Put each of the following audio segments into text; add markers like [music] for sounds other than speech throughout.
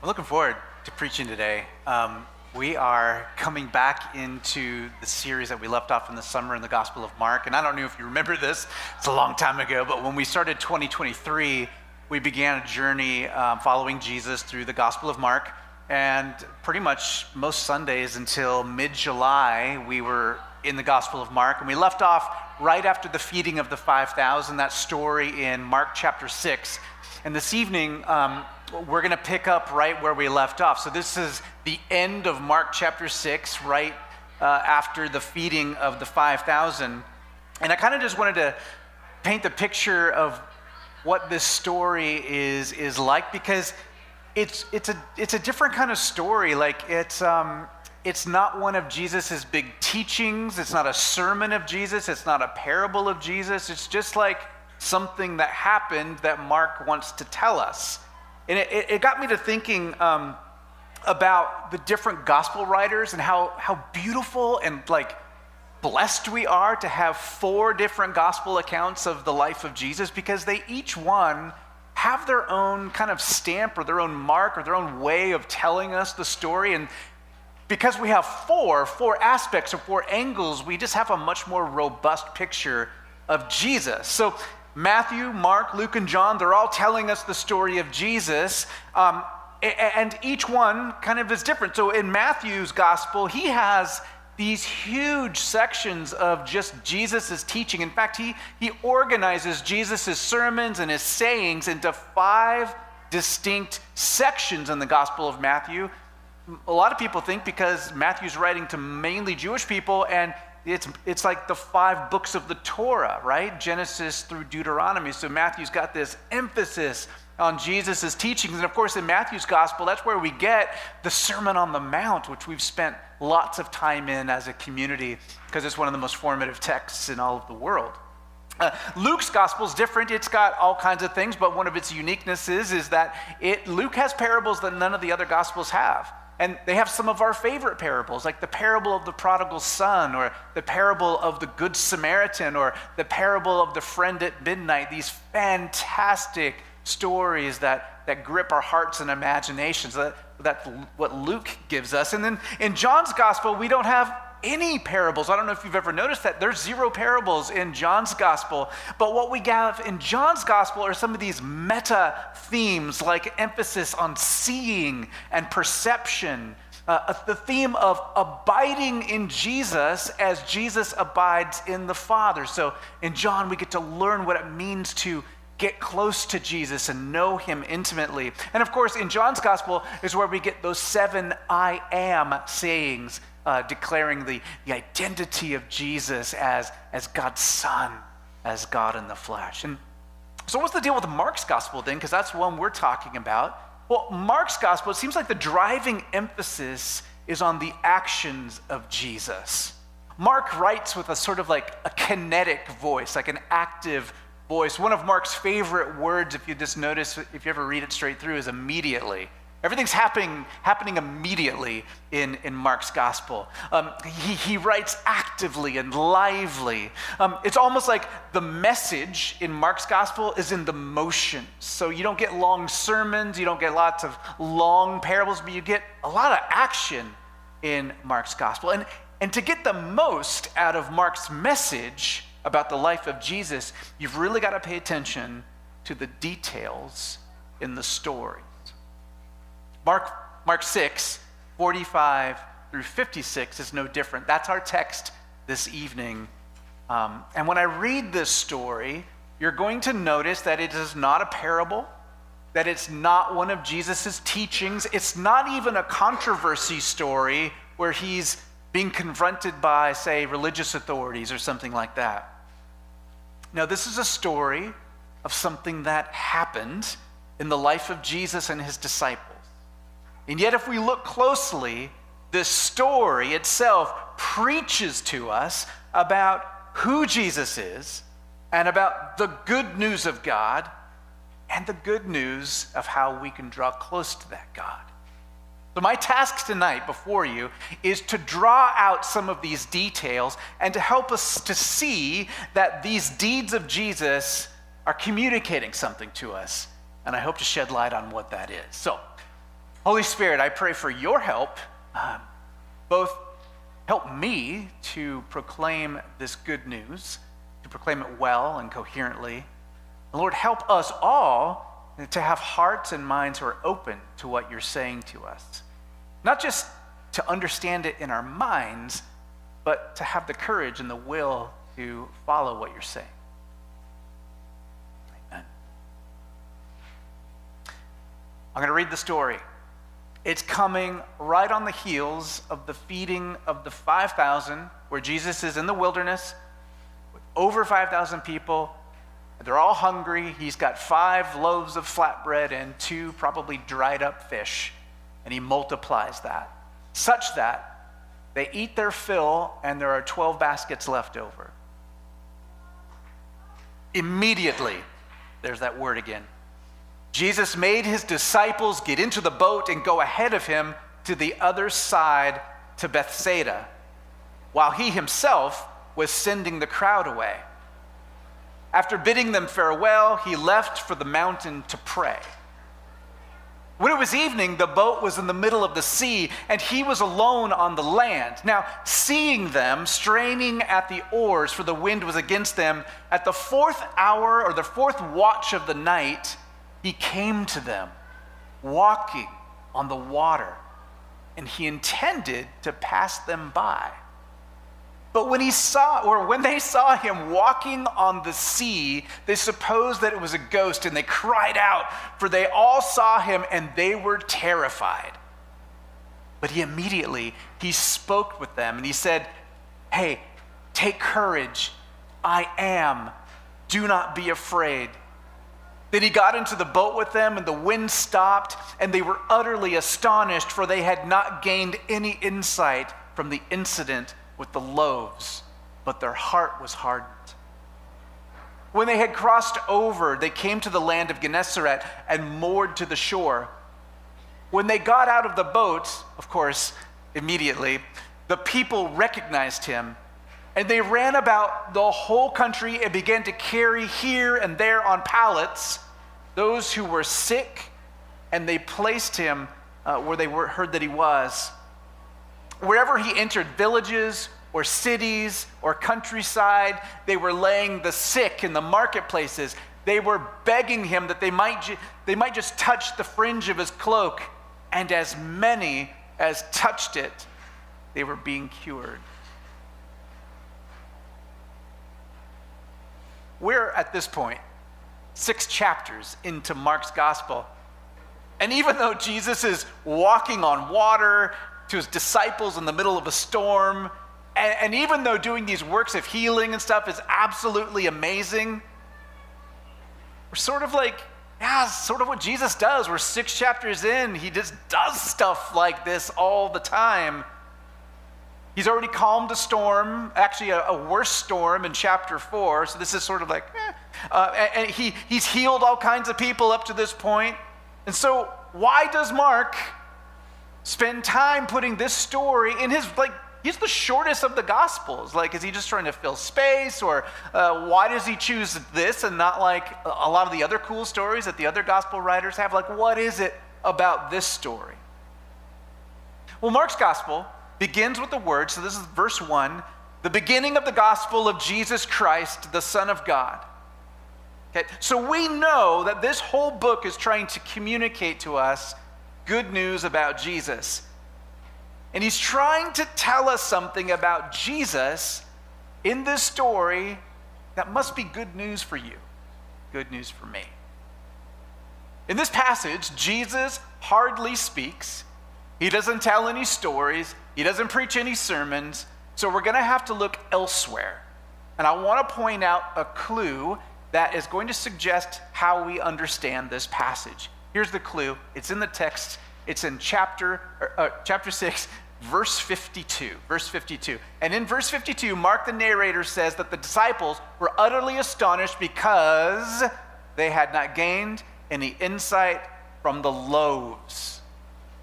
I'm looking forward to preaching today. Um, we are coming back into the series that we left off in the summer in the Gospel of Mark. And I don't know if you remember this, it's a long time ago, but when we started 2023, we began a journey um, following Jesus through the Gospel of Mark. And pretty much most Sundays until mid July, we were in the Gospel of Mark. And we left off right after the feeding of the 5,000, that story in Mark chapter 6. And this evening, um, we're going to pick up right where we left off. So, this is the end of Mark chapter 6, right uh, after the feeding of the 5,000. And I kind of just wanted to paint the picture of what this story is, is like because it's, it's, a, it's a different kind of story. Like, it's, um, it's not one of Jesus' big teachings, it's not a sermon of Jesus, it's not a parable of Jesus. It's just like something that happened that Mark wants to tell us. And it, it got me to thinking um, about the different gospel writers and how, how beautiful and like blessed we are to have four different gospel accounts of the life of Jesus because they each one have their own kind of stamp or their own mark or their own way of telling us the story. And because we have four, four aspects or four angles, we just have a much more robust picture of Jesus. So Matthew, Mark, Luke, and John, they're all telling us the story of Jesus. Um, and each one kind of is different. So in Matthew's gospel, he has these huge sections of just Jesus' teaching. In fact, he, he organizes Jesus' sermons and his sayings into five distinct sections in the Gospel of Matthew. A lot of people think because Matthew's writing to mainly Jewish people and it's, it's like the five books of the Torah, right? Genesis through Deuteronomy. So Matthew's got this emphasis on Jesus' teachings. And of course, in Matthew's gospel, that's where we get the Sermon on the Mount, which we've spent lots of time in as a community because it's one of the most formative texts in all of the world. Uh, Luke's gospel is different. It's got all kinds of things, but one of its uniquenesses is that it, Luke has parables that none of the other gospels have. And they have some of our favorite parables, like the parable of the prodigal son, or the parable of the good Samaritan, or the parable of the friend at midnight. These fantastic stories that, that grip our hearts and imaginations. That, that's what Luke gives us. And then in John's gospel, we don't have any parables. I don't know if you've ever noticed that. There's zero parables in John's gospel. But what we have in John's gospel are some of these meta themes, like emphasis on seeing and perception. Uh, the theme of abiding in Jesus as Jesus abides in the Father. So in John, we get to learn what it means to get close to Jesus and know him intimately. And of course, in John's gospel is where we get those seven I am sayings uh, declaring the, the identity of Jesus as, as God's Son, as God in the flesh. And so, what's the deal with Mark's gospel then? Because that's one we're talking about. Well, Mark's gospel, it seems like the driving emphasis is on the actions of Jesus. Mark writes with a sort of like a kinetic voice, like an active voice. One of Mark's favorite words, if you just notice, if you ever read it straight through, is immediately. Everything's happening, happening immediately in, in Mark's gospel. Um, he, he writes actively and lively. Um, it's almost like the message in Mark's gospel is in the motion. So you don't get long sermons, you don't get lots of long parables, but you get a lot of action in Mark's gospel. And, and to get the most out of Mark's message about the life of Jesus, you've really got to pay attention to the details in the story. Mark, Mark 6, 45 through 56 is no different. That's our text this evening. Um, and when I read this story, you're going to notice that it is not a parable, that it's not one of Jesus' teachings. It's not even a controversy story where he's being confronted by, say, religious authorities or something like that. No, this is a story of something that happened in the life of Jesus and his disciples. And yet, if we look closely, this story itself preaches to us about who Jesus is and about the good news of God and the good news of how we can draw close to that God. So, my task tonight before you is to draw out some of these details and to help us to see that these deeds of Jesus are communicating something to us. And I hope to shed light on what that is. So, Holy Spirit, I pray for your help, um, both help me to proclaim this good news, to proclaim it well and coherently. Lord, help us all to have hearts and minds who are open to what you're saying to us. Not just to understand it in our minds, but to have the courage and the will to follow what you're saying. Amen. I'm going to read the story. It's coming right on the heels of the feeding of the 5,000, where Jesus is in the wilderness with over 5,000 people. They're all hungry. He's got five loaves of flatbread and two probably dried up fish, and he multiplies that such that they eat their fill and there are 12 baskets left over. Immediately, there's that word again. Jesus made his disciples get into the boat and go ahead of him to the other side to Bethsaida, while he himself was sending the crowd away. After bidding them farewell, he left for the mountain to pray. When it was evening, the boat was in the middle of the sea, and he was alone on the land. Now, seeing them straining at the oars, for the wind was against them, at the fourth hour or the fourth watch of the night, he came to them, walking on the water, and he intended to pass them by. But when he saw, or when they saw him walking on the sea, they supposed that it was a ghost and they cried out, for they all saw him and they were terrified. But he immediately he spoke with them and he said, Hey, take courage. I am. Do not be afraid. Then he got into the boat with them, and the wind stopped, and they were utterly astonished, for they had not gained any insight from the incident with the loaves, but their heart was hardened. When they had crossed over, they came to the land of Gennesaret and moored to the shore. When they got out of the boat, of course, immediately, the people recognized him and they ran about the whole country and began to carry here and there on pallets those who were sick, and they placed him uh, where they were, heard that he was. Wherever he entered villages or cities or countryside, they were laying the sick in the marketplaces. They were begging him that they might, ju- they might just touch the fringe of his cloak. And as many as touched it, they were being cured. We're at this point six chapters into Mark's gospel. And even though Jesus is walking on water, to his disciples in the middle of a storm. And, and even though doing these works of healing and stuff is absolutely amazing, we're sort of like, yeah, sort of what Jesus does. We're six chapters in. He just does stuff like this all the time. He's already calmed a storm, actually, a, a worse storm in chapter four. So this is sort of like, eh. uh, and, and he, he's healed all kinds of people up to this point. And so, why does Mark spend time putting this story in his, like, he's the shortest of the gospels. Like, is he just trying to fill space? Or uh, why does he choose this and not like a lot of the other cool stories that the other gospel writers have? Like, what is it about this story? Well, Mark's gospel begins with the word, so this is verse 1, the beginning of the gospel of Jesus Christ, the Son of God. Okay, so we know that this whole book is trying to communicate to us good news about Jesus. And he's trying to tell us something about Jesus in this story that must be good news for you, good news for me. In this passage, Jesus hardly speaks. He doesn't tell any stories. He doesn't preach any sermons. So we're going to have to look elsewhere. And I want to point out a clue that is going to suggest how we understand this passage. Here's the clue it's in the text, it's in chapter, uh, chapter 6, verse 52. Verse 52. And in verse 52, Mark the narrator says that the disciples were utterly astonished because they had not gained any insight from the loaves,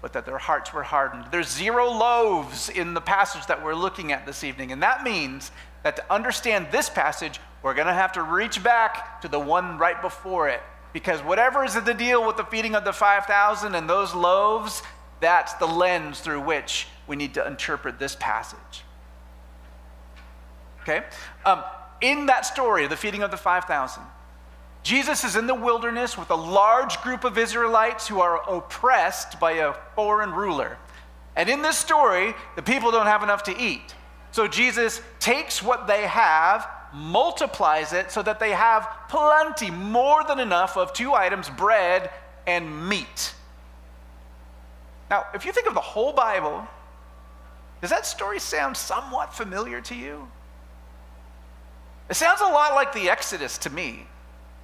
but that their hearts were hardened. There's zero loaves in the passage that we're looking at this evening. And that means that to understand this passage, we're going to have to reach back to the one right before it Because whatever is the deal with the feeding of the 5,000 and those loaves, that's the lens through which we need to interpret this passage. Okay? Um, in that story, the feeding of the 5,000, Jesus is in the wilderness with a large group of Israelites who are oppressed by a foreign ruler. And in this story, the people don't have enough to eat. So Jesus takes what they have, multiplies it so that they have plenty, more than enough of two items bread and meat. Now, if you think of the whole Bible, does that story sound somewhat familiar to you? It sounds a lot like the Exodus to me.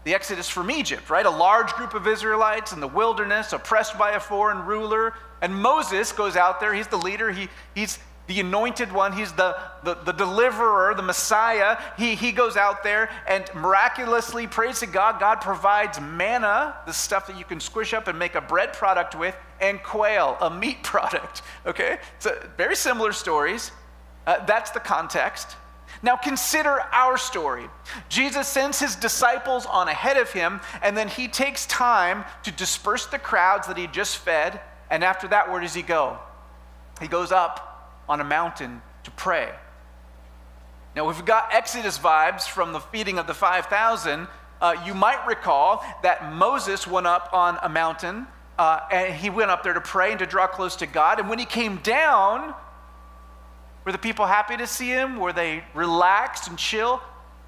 The Exodus from Egypt, right? A large group of Israelites in the wilderness, oppressed by a foreign ruler. And Moses goes out there. He's the leader. He, he's the anointed one. He's the, the, the, deliverer, the Messiah. He, he goes out there and miraculously, prays to God, God provides manna, the stuff that you can squish up and make a bread product with, and quail, a meat [laughs] product. Okay? So very similar stories. Uh, that's the context. Now consider our story. Jesus sends his disciples on ahead of him, and then he takes time to disperse the crowds that he just fed. And after that, where does he go? He goes up on a mountain to pray. Now, we've got Exodus vibes from the feeding of the 5,000. Uh, you might recall that Moses went up on a mountain uh, and he went up there to pray and to draw close to God. And when he came down, were the people happy to see him? Were they relaxed and chill?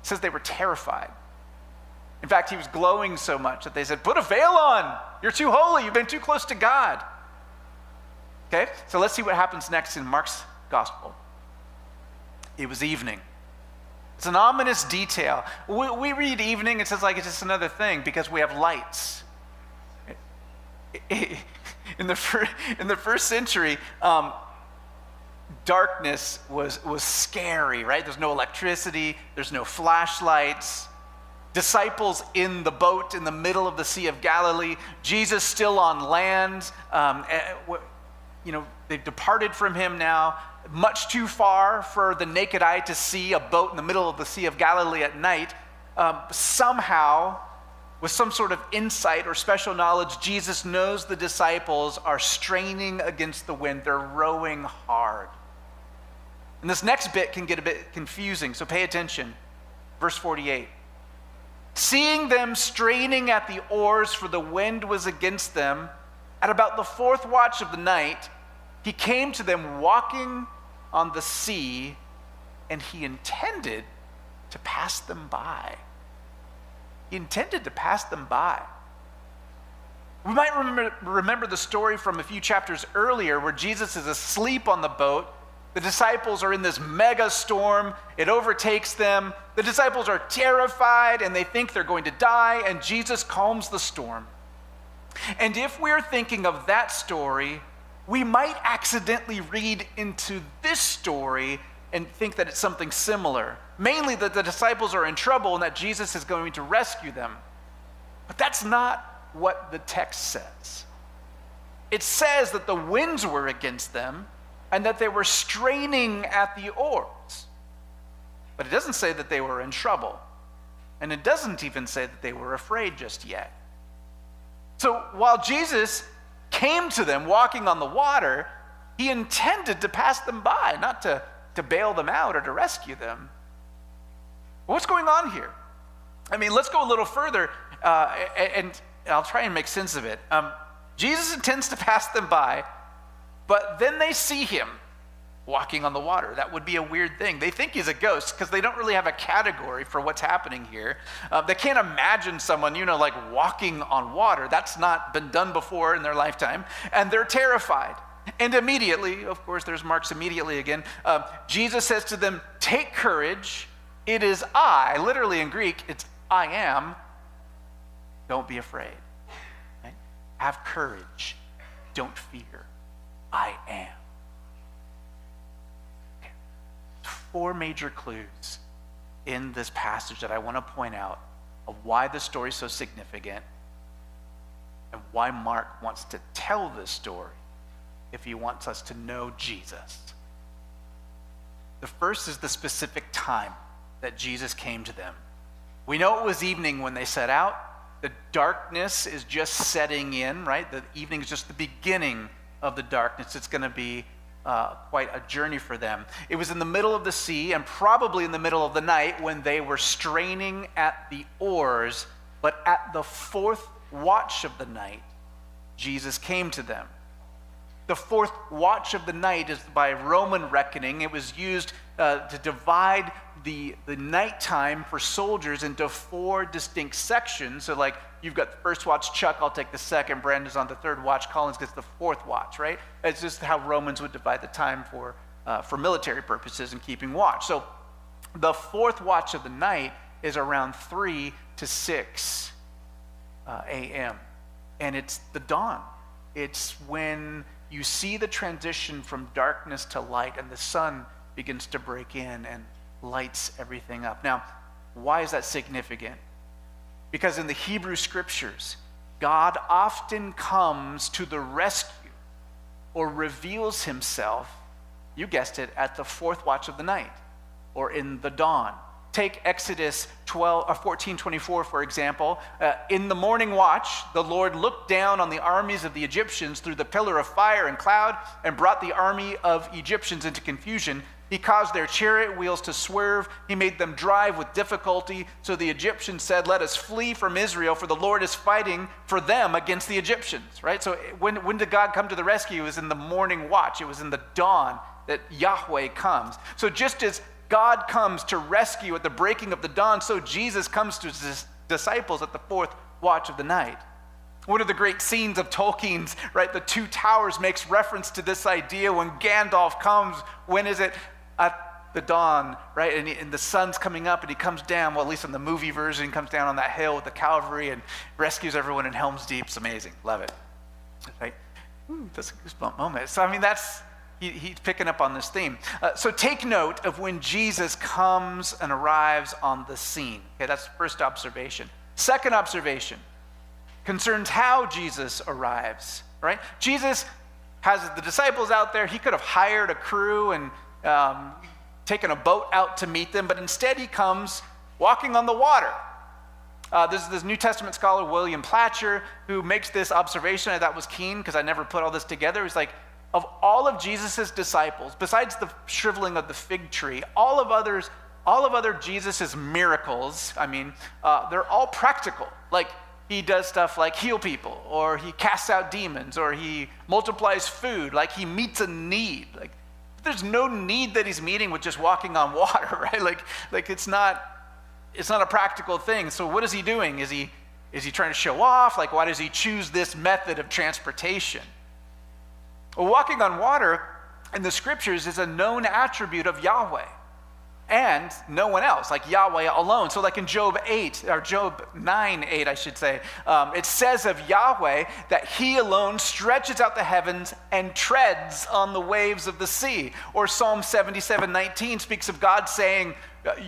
It says they were terrified. In fact, he was glowing so much that they said, Put a veil on. You're too holy. You've been too close to God. Okay, so let's see what happens next in Mark's gospel. It was evening. It's an ominous detail. We, we read evening, it says like it's just another thing because we have lights. [laughs] In the, fir- in the first century, um, darkness was, was scary, right? There's no electricity, there's no flashlights. Disciples in the boat in the middle of the Sea of Galilee, Jesus still on land. Um, eh, you know, they've departed from him now, much too far for the naked eye to see a boat in the middle of the Sea of Galilee at night. Um, somehow, with some sort of insight or special knowledge, Jesus knows the disciples are straining against the wind. They're rowing hard. And this next bit can get a bit confusing, so pay attention. Verse 48. Seeing them straining at the oars, for the wind was against them, at about the fourth watch of the night, he came to them walking on the sea, and he intended to pass them by. He intended to pass them by. We might remember, remember the story from a few chapters earlier where Jesus is asleep on the boat the disciples are in this mega storm. It overtakes them. The disciples are terrified and they think they're going to die, and Jesus calms the storm. And if we're thinking of that story, we might accidentally read into this story and think that it's something similar. Mainly that the disciples are in trouble and that Jesus is going to rescue them. But that's not what the text says. It says that the winds were against them and that they were straining at the oars. But it doesn't say that they were in trouble. And it doesn't even say that they were afraid just yet. So while Jesus came to them walking on the water, he intended to pass them by, not to, to bail them out or to rescue them. What's going on here? I mean, let's go a little further, uh, and I'll try and make sense of it. Um, Jesus intends to pass them by, but then they see him walking on the water. That would be a weird thing. They think he's a ghost because they don't really have a category for what's happening here. Uh, they can't imagine someone, you know, like walking on water. That's not been done before in their lifetime. And they're terrified. And immediately, of course, there's Mark's immediately again. Uh, Jesus says to them, Take courage. It is I. Literally in Greek, it's I am. Don't be afraid. Right? Have courage. Don't fear. I am. Four major clues in this passage that I want to point out of why the story is so significant and why Mark wants to tell this story if he wants us to know Jesus. The first is the specific time that Jesus came to them. We know it was evening when they set out. the darkness is just setting in, right? The evening is just the beginning of the darkness. It's going to be uh, quite a journey for them. It was in the middle of the sea and probably in the middle of the night when they were straining at the oars, but at the fourth watch of the night, Jesus came to them. The fourth watch of the night is by Roman reckoning. It was used uh, to divide the, the nighttime for soldiers into four distinct sections. So, like, you've got the first watch, Chuck, I'll take the second, Brandon's on the third watch, Collins gets the fourth watch, right? It's just how Romans would divide the time for, uh, for military purposes and keeping watch. So, the fourth watch of the night is around 3 to 6 uh, a.m., and it's the dawn. It's when you see the transition from darkness to light, and the sun begins to break in and lights everything up. Now, why is that significant? Because in the Hebrew scriptures, God often comes to the rescue or reveals himself, you guessed it, at the fourth watch of the night or in the dawn Take Exodus 12, uh, 14 24, for example. Uh, in the morning watch, the Lord looked down on the armies of the Egyptians through the pillar of fire and cloud and brought the army of Egyptians into confusion. He caused their chariot wheels to swerve. He made them drive with difficulty. So the Egyptians said, Let us flee from Israel, for the Lord is fighting for them against the Egyptians. Right? So when, when did God come to the rescue? It was in the morning watch, it was in the dawn that Yahweh comes. So just as God comes to rescue at the breaking of the dawn, so Jesus comes to his disciples at the fourth watch of the night. One of the great scenes of Tolkien's, right, the Two Towers makes reference to this idea when Gandalf comes. When is it? At the dawn, right? And, he, and, the sun's coming up and he comes down, well, at least in the movie version, comes down on that hill with the cavalry and rescues everyone in Helm's Deep. It's amazing. Love it. Right? Ooh, that's a goosebump moment. So, I mean, that's he, he's picking up on this theme. Uh, so take note of when Jesus comes and arrives on the scene. Okay, that's the first observation. Second observation concerns how Jesus arrives, right? Jesus has the disciples out there. He could have hired a crew and um, taken a boat out to meet them, but instead he comes walking on the water. Uh, this is this New Testament scholar, William Placher, who makes this observation. I thought was keen because I never put all this together. He's like, of all of Jesus' disciples, besides the shriveling of the fig tree, all of others, all of other Jesus' miracles, I mean, uh, they're all practical. Like he does stuff like heal people, or he casts out demons, or he multiplies food, like he meets a need. Like there's no need that he's meeting with just walking on [laughs] water, right? Like, like it's not, it's not a practical thing. So what is he doing? Is he, is he trying to show off? Like, why does he choose this method of transportation? Walking on water in the scriptures is a known attribute of Yahweh and no one else, like Yahweh alone. So, like in Job 8, or Job 9 8, I should say, um, it says of Yahweh that he alone stretches out the heavens and treads on the waves of the sea. Or Psalm 77 19 speaks of God saying,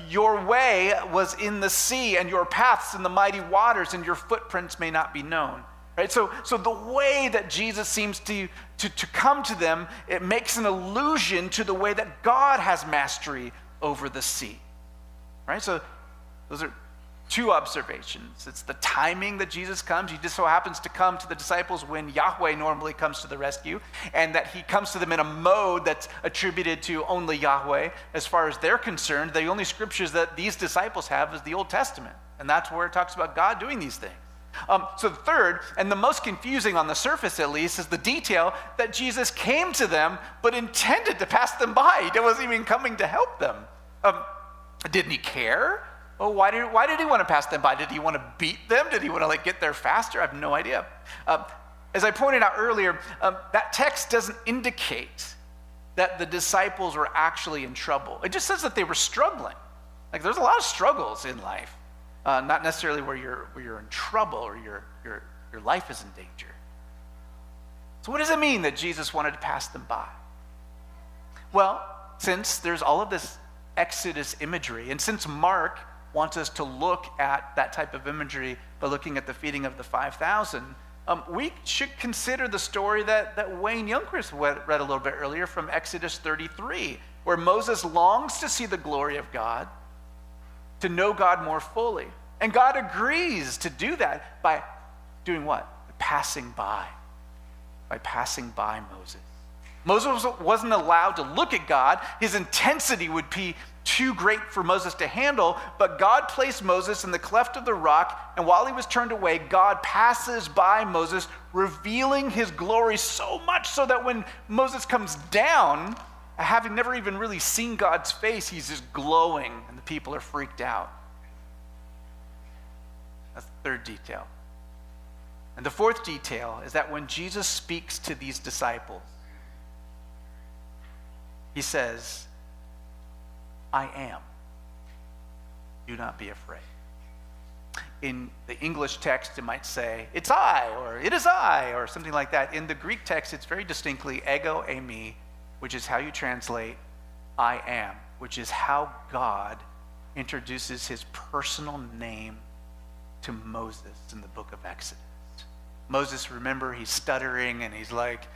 Your way was in the sea, and your paths in the mighty waters, and your footprints may not be known. Right? So, so the way that Jesus seems to, to, to come to them, it makes an allusion to the way that God has mastery over the sea. Right? So those are two observations. It's the timing that Jesus comes. He just so happens to come to the disciples when Yahweh normally comes to the rescue, and that he comes to them in a mode that's attributed to only Yahweh. As far as they're concerned, the only scriptures that these disciples have is the Old Testament. And that's where it talks about God doing these things. Um, so, the third, and the most confusing on the surface at least, is the detail that Jesus came to them but intended to pass them by. He wasn't even coming to help them. Um, didn't he care? Oh, why did, why did he want to pass them by? Did he want to beat them? Did he want to like get there faster? I have no idea. Um, as I pointed out earlier, um, that text doesn't indicate that the disciples were actually in trouble. It just says that they were struggling. Like there's a lot of struggles in life uh, not necessarily where you're, where you're in trouble or your, your, your life is in danger. So, what does it mean that Jesus wanted to pass them by? Well, since there's all of this Exodus imagery, and since Mark wants us to look at that type of imagery by looking at the feeding of the 5,000, um, we should consider the story that, that Wayne Youngquist read a little bit earlier from Exodus 33, where Moses longs to see the glory of God to know God more fully. And God agrees to do that by doing what? Passing by. By passing by Moses. Moses wasn't allowed to look at God. His intensity would be too great for Moses to handle, but God placed Moses in the cleft of the rock, and while he was turned away, God passes by Moses, revealing his glory so much so that when Moses comes down, having never even really seen God's face, he's just glowing, and the people are freaked out. Third detail. And the fourth detail is that when Jesus speaks to these disciples, he says, I am. Do not be afraid. In the English text, it might say, It's I, or It is I, or something like that. In the Greek text, it's very distinctly ego eimi, which is how you translate I am, which is how God introduces his personal name to Moses in the book of Exodus. Moses, remember, he's stuttering and he's like,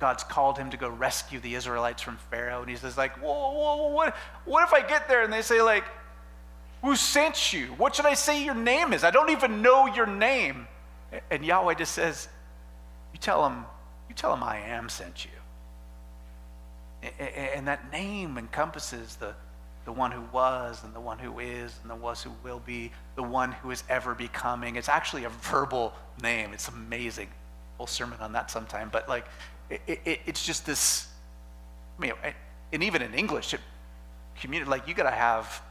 God's called him to go rescue the Israelites from Pharaoh. And he's says, like, whoa, whoa, whoa, what, what if I get there and they say, like, who sent you? What should I say your name is? I don't even know your name. And Yahweh just says, you tell him, you tell him I am sent you. And that name encompasses the, the one who was and the one who is and the was who will be, the one who is ever becoming. It's actually a verbal name. It's amazing. Whole sermon on that sometime. But like it, it, it's just this, I mean, and even in English, it, community, like you got to have,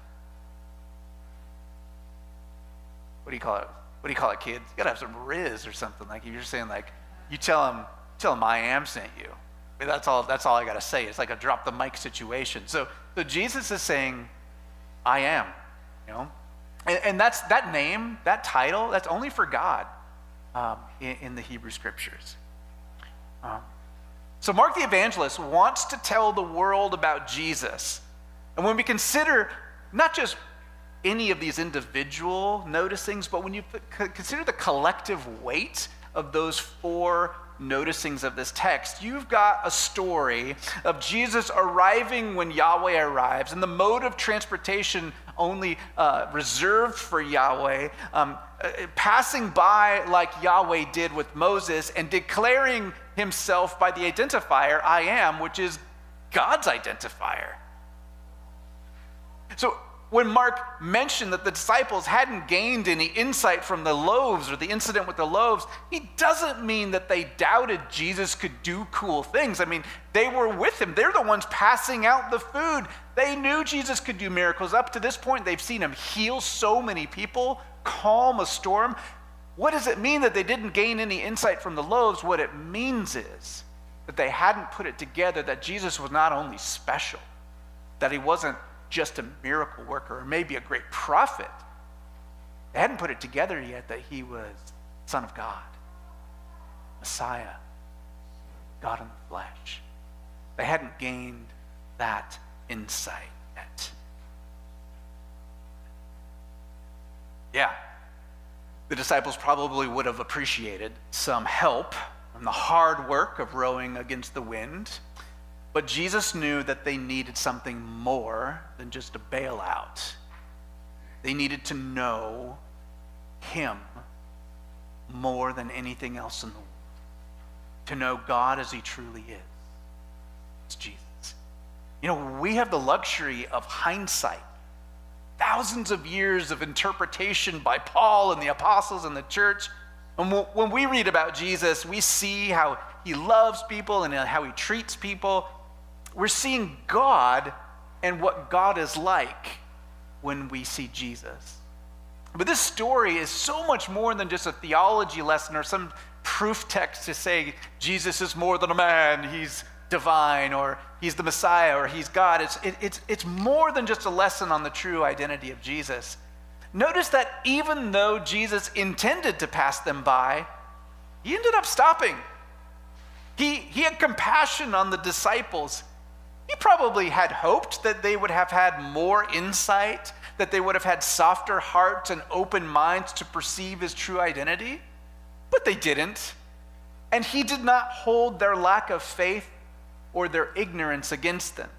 what do you call it? What do you call it, kids? You got to have some riz or something. Like you're saying, like, you tell them, tell them I am sent you. I mean, that's all, that's all I got to say. It's like a drop the mic situation. So, so Jesus is saying, I am, you know? And, and that's that name, that title, that's only for God um, in, in, the Hebrew scriptures. Um, so, Mark the Evangelist wants to tell the world about Jesus. And when we consider not just any of these individual noticings, but when you consider the collective weight of those four noticings of this text, you've got a story of Jesus arriving when Yahweh arrives, and the mode of transportation only uh, reserved for Yahweh, um, uh, passing by like Yahweh did with Moses, and declaring himself by the identifier, I am, which is God's identifier. So when Mark mentioned that the disciples hadn't gained any insight from the loaves or the incident with the loaves, he doesn't mean that they doubted Jesus could do cool things. I mean, they were with him, they're the ones passing out the food. They knew Jesus could do miracles. Up to this point, they've seen him heal so many people, calm a storm. What does it mean that they didn't gain any insight from the loaves? What it means is that they hadn't put it together that Jesus was not only special, that he wasn't just a miracle worker or maybe a great prophet. They hadn't put it together yet that he was Son of God, Messiah, God in the flesh. They hadn't gained that insight yet. Yeah, the disciples probably would have appreciated some help from the hard work of rowing against the wind. But Jesus knew that they needed something more than just a bailout. They needed to know Him more than anything else in the world. To know God as He truly is. It's Jesus. You know, we have the luxury of hindsight thousands of years of interpretation by Paul and the apostles and the church. And when we read about Jesus, we see how he loves people and how he treats people. We're seeing God and what God is like when we see Jesus. But this story is so much more than just a theology lesson or some proof text to say Jesus is more than a man, he's divine or he's the Messiah or he's God. It's, it, it's, it's more than just a lesson on the true identity of Jesus. Notice that even though Jesus intended to pass them by, he ended up stopping. He, he had compassion on the disciples. He probably had hoped that they would have had more insight, that they would have had softer hearts and open minds to perceive his true identity, but they didn't. And he did not hold their lack of faith or their ignorance against them.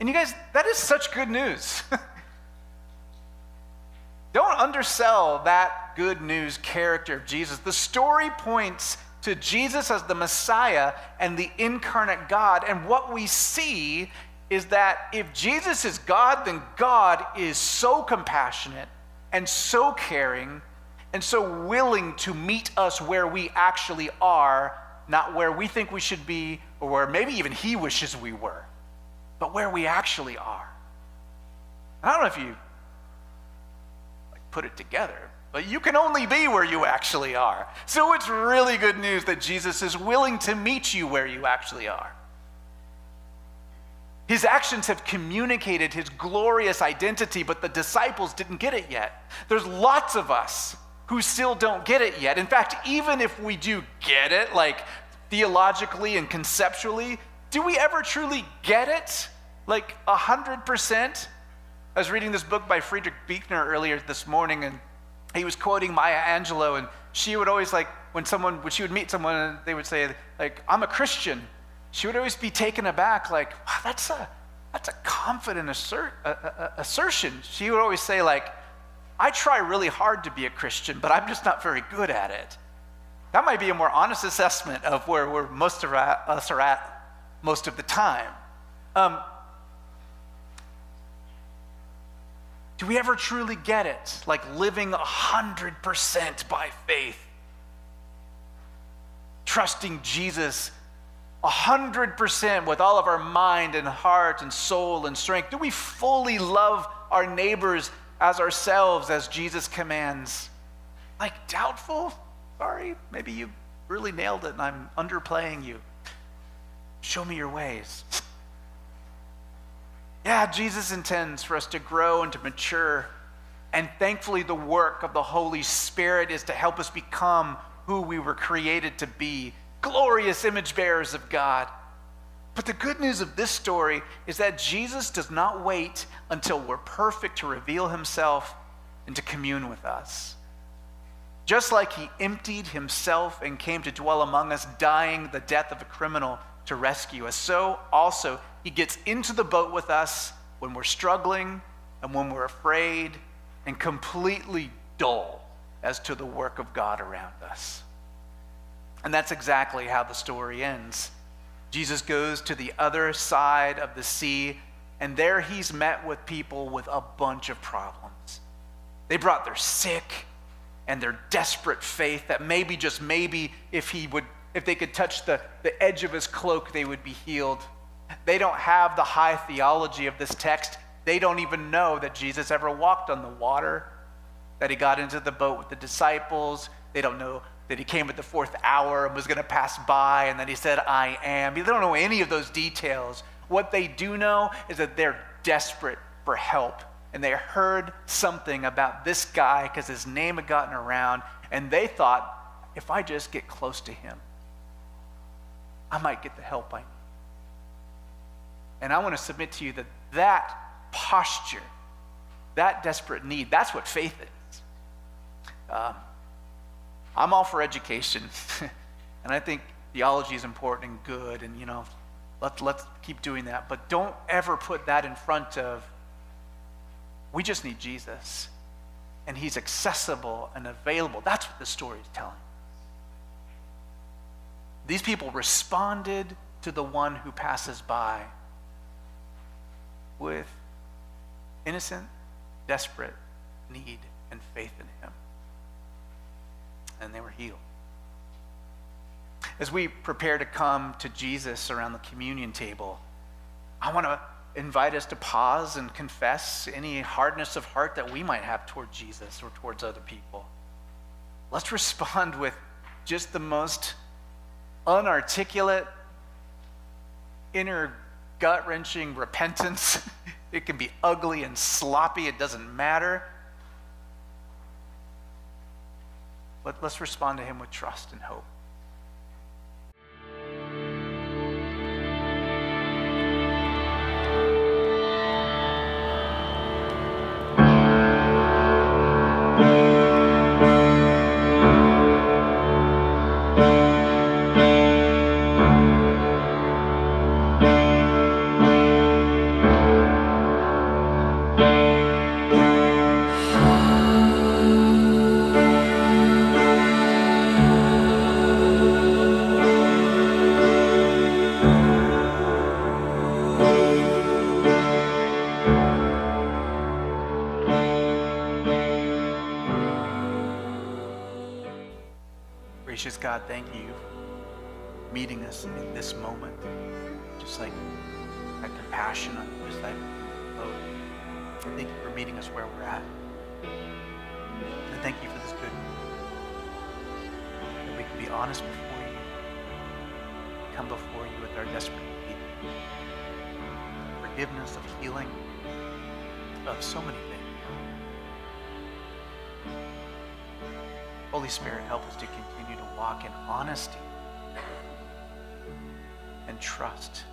And you guys, that is such good news. [laughs] Don't undersell that good news character of Jesus. The story points to Jesus as the Messiah and the incarnate God. And what we see is that if Jesus is God, then God is so compassionate and so caring and so willing to meet us where we actually are, not where we think we should be or where maybe even He wishes we were, but where we actually are. I don't know if you like, put it together, but you can only be where you actually are. So it's really good news that Jesus is willing to meet you where you actually are. His actions have communicated his glorious identity, but the disciples didn't get it yet. There's lots of us who still don't get it yet. In fact, even if we do get it, like theologically and conceptually, do we ever truly get it? Like 100%? I was reading this book by Frederick Buechner earlier this morning, and he was quoting Maya Angelou, and she would always like, when someone, when she would meet someone, and they would say, like, I'm a Christian she would always be taken aback, like, wow, that's a, that's a confident assert, assertion. She would always say, like, I try really hard to be a Christian, but I'm just not very good at it. That might be a more honest assessment of where, where most of us are at most of the time. Um, do we ever truly get it? Like living 100% by faith, trusting Jesus 100% with all of our mind and heart and soul and strength? Do we fully love our neighbors as ourselves as Jesus commands? Like doubtful? Sorry, maybe you really nailed it and I'm underplaying you. Show me your ways. Yeah, Jesus intends for us to grow and to mature. And thankfully, the work of the Holy Spirit is to help us become who we were created to be glorious image bearers of God. But the good news of this story is that Jesus does not wait until we're perfect to reveal himself and to commune with us. Just like he emptied himself and came to dwell among us, dying the death of a criminal to rescue us, so also he gets into the boat with us when we're struggling and when we're afraid and completely dull as to the work of God around us. And that's exactly how the story ends. Jesus goes to the other side of the sea, and there he's met with people with a bunch of problems. They brought their sick and their desperate faith that maybe, just maybe, if he would, if they could touch the, the edge of his cloak, they would be healed. They don't have the high theology of this text. They don't even know that Jesus ever walked on the water, that he got into the boat with the disciples. They don't know that he came at the fourth hour and was going to pass by, and then he said, I am. They don't know any of those details. What they do know is that they're desperate for help. And they heard something about this guy because his name had gotten around, and they thought, if I just get close to him, I might get the help I need. And I want to submit to you that that posture, that desperate need, that's what faith is. Um, I'm all for education, [laughs] and I think theology is important and good, and you know, let's let's keep doing that. But don't ever put that in front of. We just need Jesus, and He's accessible and available. That's what the story is telling. These people responded to the one who passes by with innocent, desperate need and faith in Him and they were healed. As we prepare to come to Jesus around the communion table, I want to invite us to pause and confess any hardness of heart that we might have toward Jesus or towards other people. Let's respond with just the most unarticulate, inner gut wrenching repentance. [laughs] it can be ugly and sloppy, it doesn't matter. Let, us respond to him with trust and hope. Thank you meeting us in this moment. Just like that compassion on the disciple. Oh, thank you for meeting us where we're at. And thank you for this good that we can be honest before you, come before you with our desperate need, forgiveness, of healing, of so many things. Holy Spirit, help us to continue walk in honesty and trust